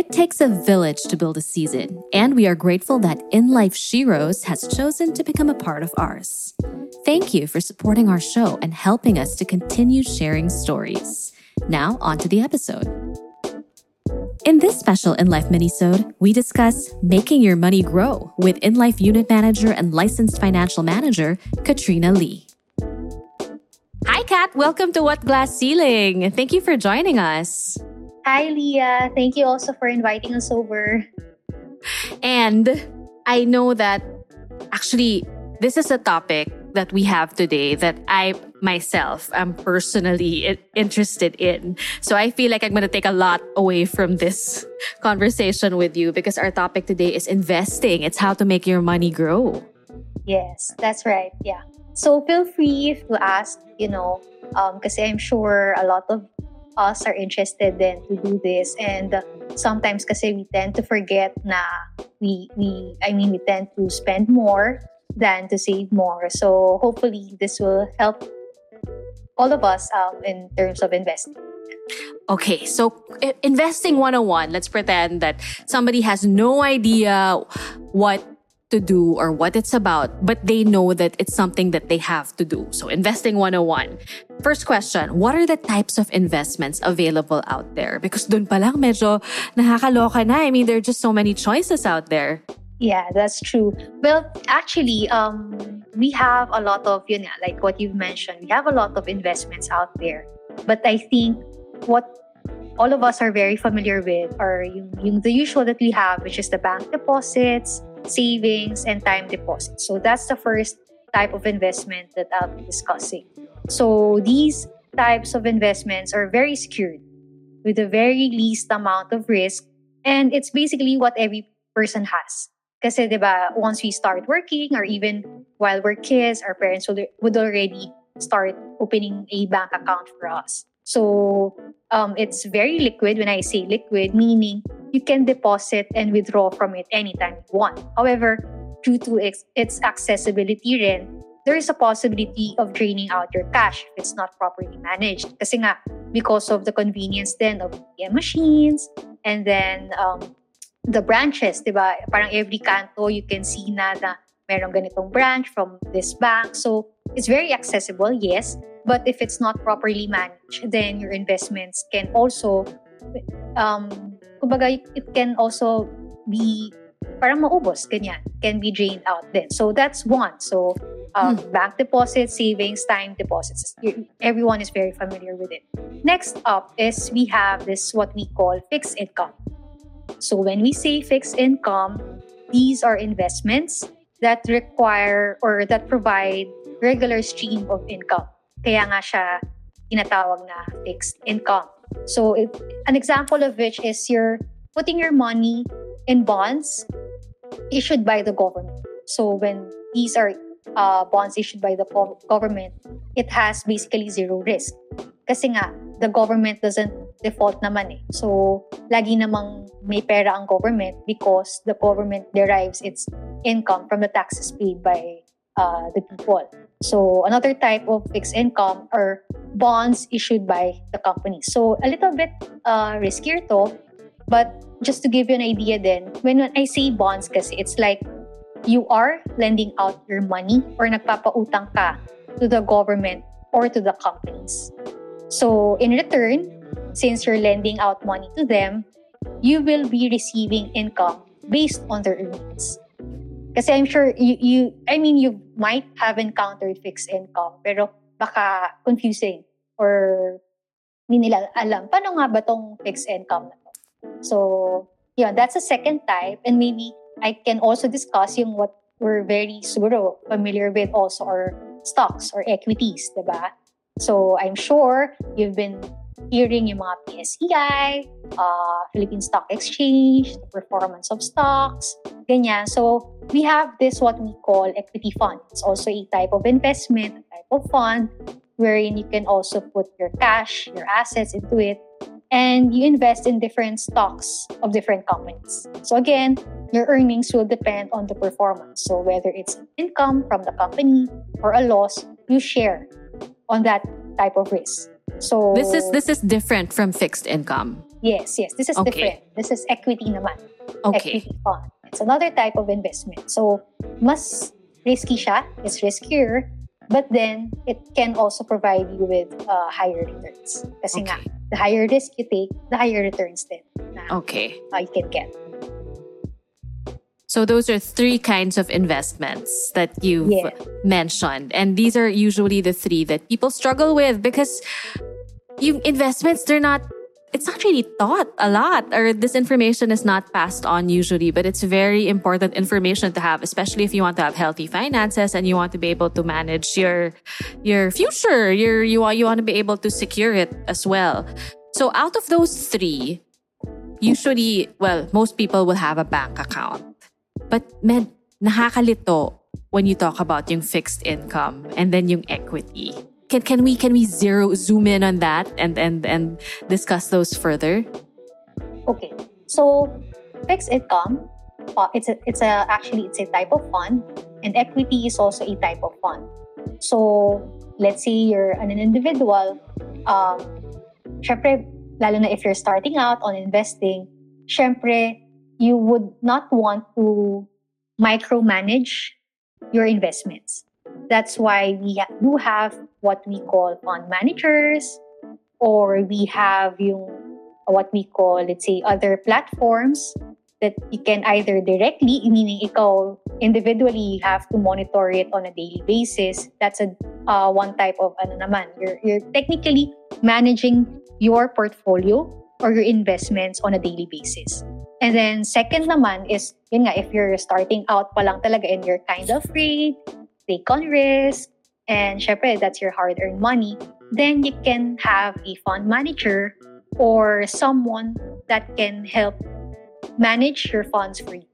It takes a village to build a season, and we are grateful that InLife Sheroes has chosen to become a part of ours. Thank you for supporting our show and helping us to continue sharing stories. Now, on to the episode. In this special InLife minisode, we discuss making your money grow with InLife unit manager and licensed financial manager Katrina Lee. Hi, Kat. Welcome to What Glass Ceiling. Thank you for joining us. Hi, Leah. Thank you also for inviting us over. And I know that actually this is a topic that we have today that I myself am personally interested in. So I feel like I'm going to take a lot away from this conversation with you because our topic today is investing. It's how to make your money grow. Yes, that's right. Yeah. So feel free to ask, you know, because um, I'm sure a lot of us are interested then to do this. And uh, sometimes kasi we tend to forget na we we I mean we tend to spend more than to save more. So hopefully this will help all of us um, in terms of investing. Okay, so investing 101, let's pretend that somebody has no idea what to do or what it's about, but they know that it's something that they have to do. So, investing 101. First question, what are the types of investments available out there? Because dun pa lang medyo nakakaloka na. I mean, there are just so many choices out there. Yeah, that's true. Well, actually, um, we have a lot of, you know, like what you've mentioned, we have a lot of investments out there. But I think what all of us are very familiar with are yung, yung the usual that we have, which is the bank deposits, savings, and time deposits. So that's the first type of investment that I'll be discussing. So these types of investments are very secured with the very least amount of risk. And it's basically what every person has. Kasi, di ba, once we start working or even while we're kids, our parents would, already start opening a bank account for us. So um, it's very liquid. When I say liquid, meaning you can deposit and withdraw from it anytime you want. However, due to its, its accessibility rin, there is a possibility of draining out your cash if it's not properly managed. Kasi nga, because of the convenience then of ATM machines and then um, the branches, di ba? Parang every canto you can see na na merong ganitong branch from this bank. So it's very accessible, yes. But if it's not properly managed, then your investments can also um, kumbaga, it can also be parang maubos, ganyan, can be drained out then. So that's one. So um, hmm. bank deposits, savings, time deposits. Everyone is very familiar with it. Next up is we have this what we call fixed income. So when we say fixed income, these are investments that require or that provide regular stream of income. Kaya nga siya tinatawag na fixed income. So it, an example of which is you're putting your money in bonds issued by the government. So when these are uh, bonds issued by the government, it has basically zero risk. Kasi nga, the government doesn't default naman eh. So, lagi namang may pera ang government because the government derives its income from the taxes paid by uh, the people. So, another type of fixed income are bonds issued by the company. So a little bit uh, riskier to, but just to give you an idea then, when I say bonds kasi, it's like you are lending out your money or nagpapautang ka to the government or to the companies. So in return, since you're lending out money to them, you will be receiving income based on their earnings. Kasi I'm sure you, you I mean, you might have encountered fixed income, pero baka confusing or hindi nila alam, paano nga ba tong fixed income na to? So, yeah, that's a second type. And maybe I can also discuss yung what we're very siguro familiar with also are stocks or equities, di ba? So, I'm sure you've been hearing yung mga PSEI, uh, Philippine Stock Exchange, the performance of stocks, ganyan. So, we have this what we call equity fund. It's also a type of investment, a type of fund wherein you can also put your cash, your assets into it, and you invest in different stocks of different companies. So again, your earnings will depend on the performance. So whether it's income from the company or a loss, you share on that type of risk. So This is this is different from fixed income. yes, yes. This is Okay. different. This is equity naman. Okay. Equity fund. It's another type of investment. So mas risky siya. It's riskier. But then, it can also provide you with uh, higher returns. Kasi nga, the higher risk you take, the higher returns na Okay. uh, you can get. So those are three kinds of investments that you've Yeah. mentioned. And these are usually the three that people struggle with because you investments they're not it's not really taught a lot or this information is not passed on usually, but it's very important information to have, especially if you want to have healthy finances and you want to be able to manage your your future. Your you want you want to be able to secure it as well. So out of those three, usually, well, most people will have a bank account. But med, nakakalito when you talk about yung fixed income and then yung equity. Can can we can we zero zoom in on that and and and discuss those further? Okay. So, fixed income, uh, it's a, it's a actually it's a type of fund, and equity is also a type of fund. So, let's say you're an individual, um, syempre, lalo na if you're starting out on investing, syempre, you would not want to micromanage your investments. That's why we do have what we call fund managers, or we have yung what we call, let's say, other platforms that you can either directly, meaning ikaw individually you have to monitor it on a daily basis. That's a uh, one type of ano naman. You're, you're technically managing your portfolio or your investments on a daily basis. And then second naman is, yun nga, if you're starting out pa lang talaga and you're kind of afraid, take on risk, and syempre, that's your hard-earned money, then you can have a fund manager or someone that can help manage your funds for you.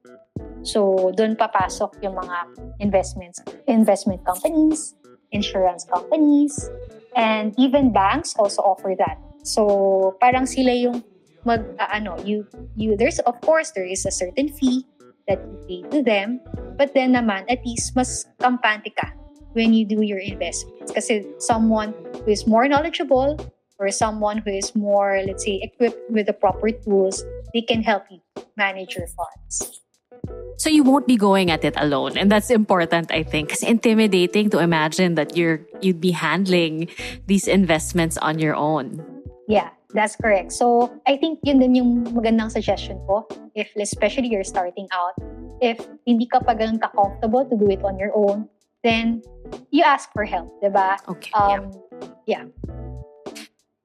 So, doon papasok yung mga investments, investment companies, insurance companies, and even banks also offer that. So, parang sila yung mag, uh, ano, you, you, there's, of course, there is a certain fee that you pay to them, but then naman, at least mas kampante ka when you do your investments. Kasi someone who is more knowledgeable or someone who is more, let's say, equipped with the proper tools, they can help you manage your funds. So you won't be going at it alone, and that's important, I think. It's intimidating to imagine that you're you'd be handling these investments on your own. Yeah, that's correct. So, I think yun din yung magandang suggestion ko. If, especially you're starting out, if hindi ka pa ganun ka-comfortable to do it on your own, then you ask for help, di ba? Okay. yeah. Um, yeah.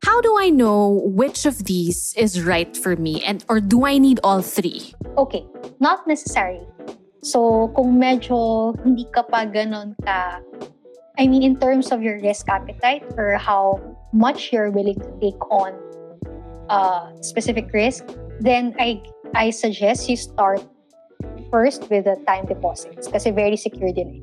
How do I know which of these is right for me, and or do I need all three? Okay, not necessarily. So, kung medyo hindi ka pa ganun ka, I mean, in terms of your risk appetite or how much you're willing to take on uh, specific risk, then I I suggest you start first with the time deposits kasi very secure din eh.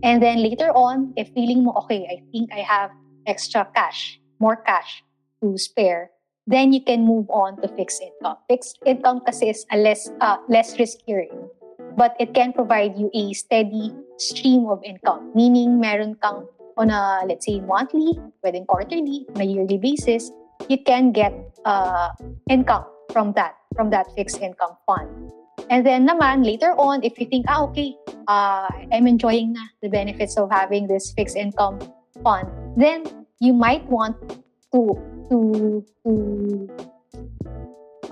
And then later on, if feeling mo, okay, I think I have extra cash, more cash to spare, then you can move on to fixed income. Fixed income kasi is a less, uh, less riskier. eh. But it can provide you a steady stream of income. Meaning, meron kang on a, let's say, monthly, pwedeng quarterly, on a yearly basis, you can get uh, income from that, from that fixed income fund. And then naman, later on, if you think, ah, okay, uh, I'm enjoying na the benefits of having this fixed income fund, then you might want to to to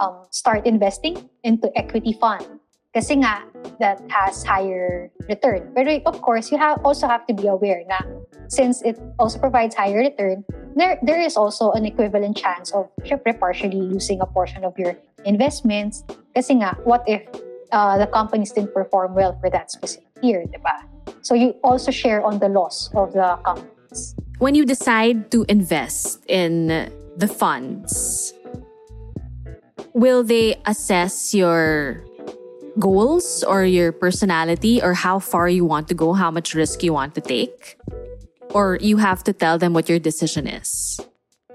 um, start investing into equity fund. Kasi nga, that has higher return. Pero of course, you have also have to be aware na since it also provides higher return, there there is also an equivalent chance of syempre partially losing a portion of your investments. Kasi nga, what if uh, the companies didn't perform well for that specific year, di ba? So you also share on the loss of the companies. When you decide to invest in the funds, will they assess your goals or your personality or how far you want to go, how much risk you want to take? Or you have to tell them what your decision is?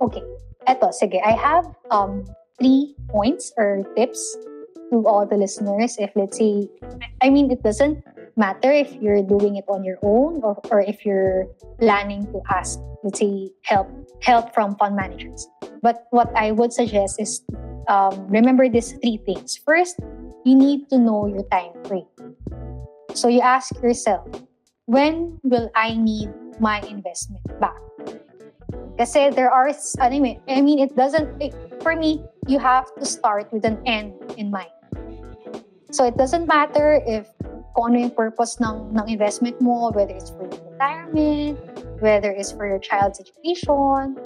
Okay. Eto, sige. I have um, three points or tips to all the listeners. If let's say, I mean, it doesn't matter if you're doing it on your own or, or if you're planning to ask, let's say, help help from fund managers. But what I would suggest is um, remember these three things. First, you need to know your time frame. So you ask yourself, when will I need my investment back? Kasi there are, anyway, I mean, it doesn't, it, for me, you have to start with an end in mind. So it doesn't matter if kung ano purpose ng, ng investment mo, whether it's for your retirement, whether it's for your child's education,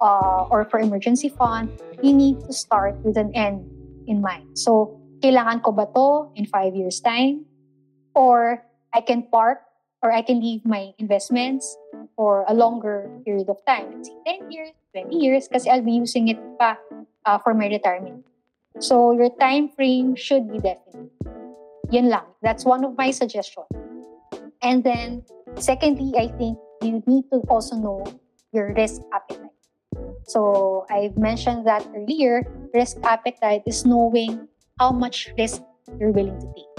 uh, or for emergency fund, you need to start with an end in mind. So, kailangan ko ba to in five years' time? Or I can park or I can leave my investments for a longer period of time, let's say 10 years, 20 years, kasi I'll be using it pa uh, for my retirement. So, your time frame should be definite. Yun lang. That's one of my suggestions. And then, secondly, I think you need to also know your risk appetite. So, I've mentioned that earlier. Risk appetite is knowing how much risk you're willing to take.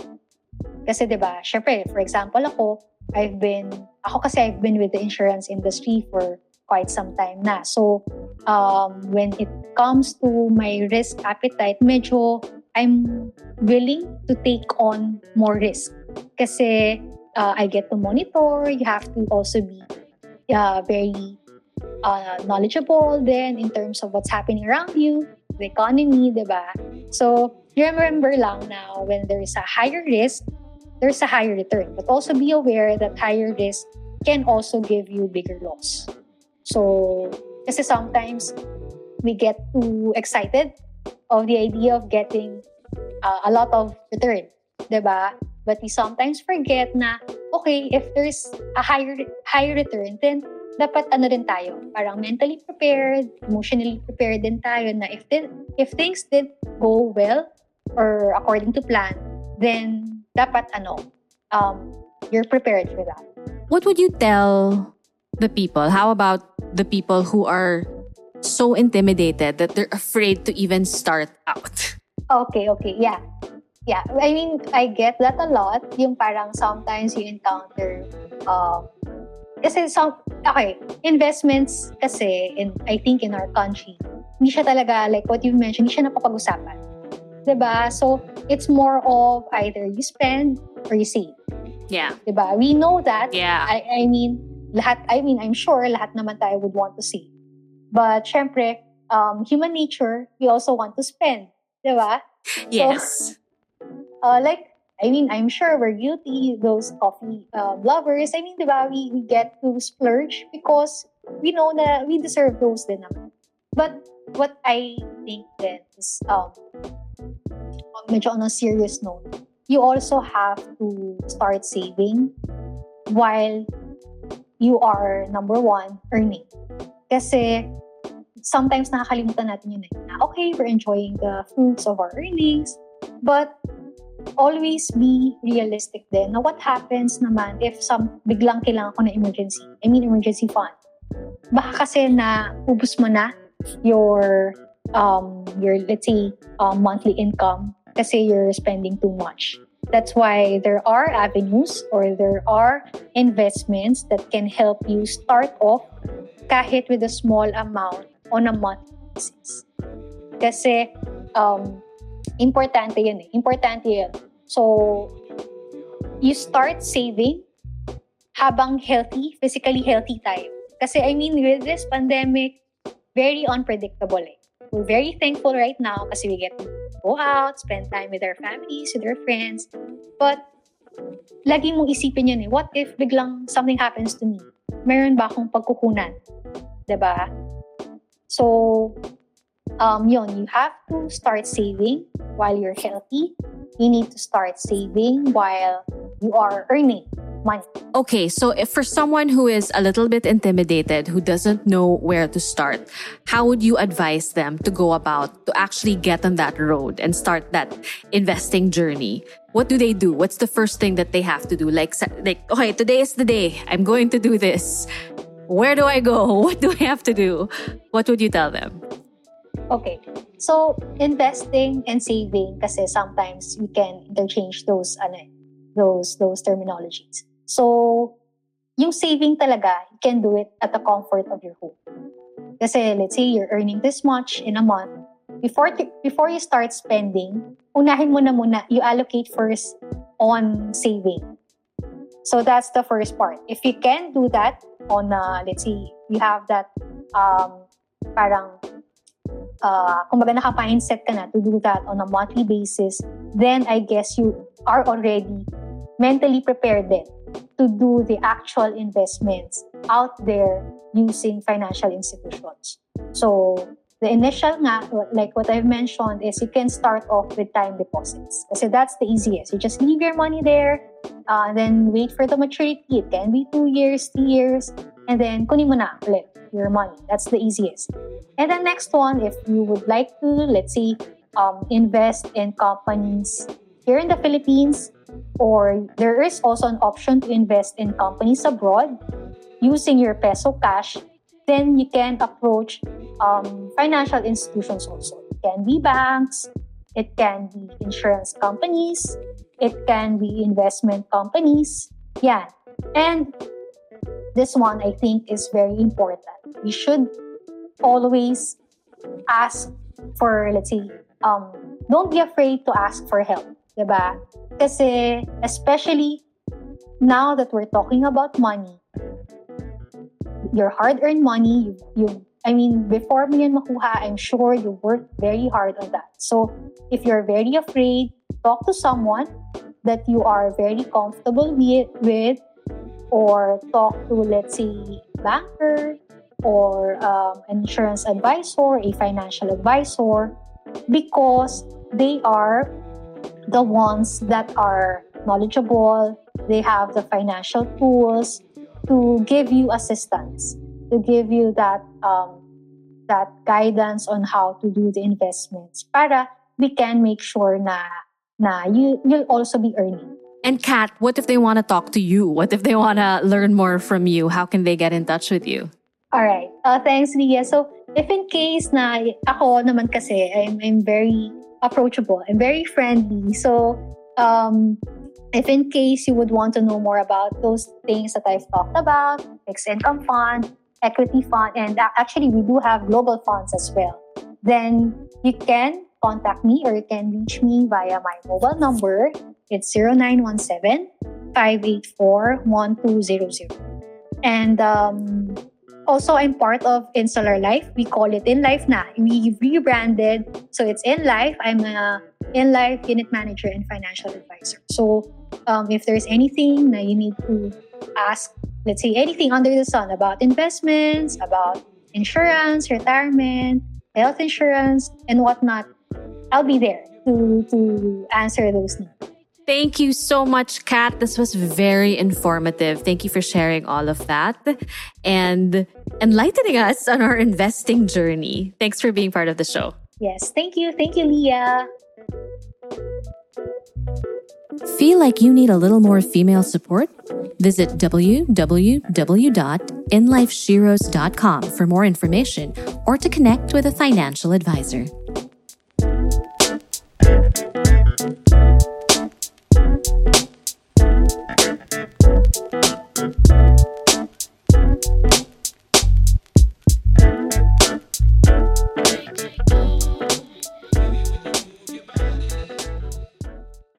Kasi 'di ba, syempre, for example ako, I've been ako kasi I've been with the insurance industry for quite some time na. So, um, when it comes to my risk appetite, medyo I'm willing to take on more risk. Kasi uh, I get to monitor, you have to also be uh, very uh, knowledgeable then in terms of what's happening around you, the economy, di ba? So, remember lang now when there is a higher risk, there's a higher return. But also be aware that higher risk can also give you bigger loss. So, kasi sometimes we get too excited of the idea of getting uh, a lot of return, 'di ba? But we sometimes forget na okay, if there's a higher higher return, then dapat ano rin tayo, parang mentally prepared, emotionally prepared din tayo na if then, if things did go well or according to plan, then dapat ano, um, you're prepared for that. What would you tell the people? How about the people who are so intimidated that they're afraid to even start out. Okay, okay. Yeah. Yeah. I mean, I get that a lot. Yung parang sometimes you encounter um kasi some okay, investments kasi in I think in our country, hindi siya talaga like what you mentioned, hindi siya napapag-usapan. ba? So, it's more of either you spend or you save. Yeah. ba? We know that. Yeah. I I mean, lahat I mean, I'm sure lahat naman tayo would want to save. But syempre, um, human nature, we also want to spend. Ba? Yes. So, uh, like, I mean, I'm sure we're guilty, those coffee uh, lovers. I mean, di ba, we, we get to splurge because we know that we deserve those din naman. But what I think then is, um, medyo on a serious note, you also have to start saving while you are, number one, earning. Kasi sometimes nakakalimutan natin yun eh. Na, okay, we're enjoying the fruits of our earnings, but always be realistic din na what happens naman if some biglang kailangan ko na emergency. I mean, emergency fund. Baka kasi na ubus mo na your um your let's say um, monthly income kasi you're spending too much. That's why there are avenues or there are investments that can help you start off kahit with a small amount on a monthly basis. Kasi, um, importante yun eh. Importante yun. So, you start saving habang healthy, physically healthy tayo. Kasi, I mean, with this pandemic, very unpredictable eh. We're very thankful right now kasi we get to go out, spend time with our families, with our friends. But, lagi mong isipin yun eh, what if biglang something happens to me? Meron ba akong pagkukunan? ba? So, um, yun, you have to start saving while you're healthy. You need to start saving while you are earning money. Okay, so if for someone who is a little bit intimidated, who doesn't know where to start, how would you advise them to go about to actually get on that road and start that investing journey? What do they do? What's the first thing that they have to do? Like, like okay, today is the day. I'm going to do this. Where do I go? What do I have to do? What would you tell them? Okay. So, investing and saving kasi sometimes we can interchange those ano, those those terminologies. So, yung saving talaga, you can do it at the comfort of your home. Kasi let's say you're earning this much in a month, before before you start spending, unahin mo na muna, you allocate first on saving. So that's the first part. If you can do that on, uh, let's say, you have that um, parang uh, kumbaga naka-mindset ka na to do that on a monthly basis, then I guess you are already mentally prepared then to do the actual investments out there using financial institutions. So the initial nga, like what I've mentioned, is you can start off with time deposits. So that's the easiest. You just leave your money there, uh, then wait for the maturity. It can be two years, three years, and then kunin mo na ulit your money. That's the easiest. And the next one, if you would like to, let's say, um, invest in companies here in the Philippines, or there is also an option to invest in companies abroad using your peso cash, then you can approach um, financial institutions also. It can be banks, it can be insurance companies, it can be investment companies. Yeah. And this one I think is very important. We should always ask for, let's say, um, don't be afraid to ask for help. Diba? Kasi, especially now that we're talking about money, your hard-earned money, you, you I mean, before mo yan makuha, I'm sure you worked very hard on that. So, if you're very afraid, talk to someone that you are very comfortable with or talk to, let's say, banker or um, insurance advisor, a financial advisor, because they are the ones that are knowledgeable, they have the financial tools to give you assistance, to give you that um, that guidance on how to do the investments para we can make sure na na you you'll also be earning. And Kat, what if they want to talk to you? What if they want to learn more from you? How can they get in touch with you? All right. Uh, thanks, Leah. So, if in case na ako naman kasi, I'm, I'm very approachable. I'm very friendly. So, um, if in case you would want to know more about those things that I've talked about, fixed income fund, equity fund, and actually we do have global funds as well, then you can contact me or you can reach me via my mobile number. It's 0917 584 1200. And um, also, I'm part of Insular Life. We call it InLife na. We rebranded. So it's InLife. I'm a InLife unit manager and financial advisor. So um, if there's anything that you need to ask, let's say anything under the sun about investments, about insurance, retirement, health insurance, and whatnot, I'll be there to, to answer those needs. Thank you so much, Kat. This was very informative. Thank you for sharing all of that and enlightening us on our investing journey. Thanks for being part of the show. Yes, thank you. Thank you, Leah. Feel like you need a little more female support? Visit www.inlifesheroes.com for more information or to connect with a financial advisor.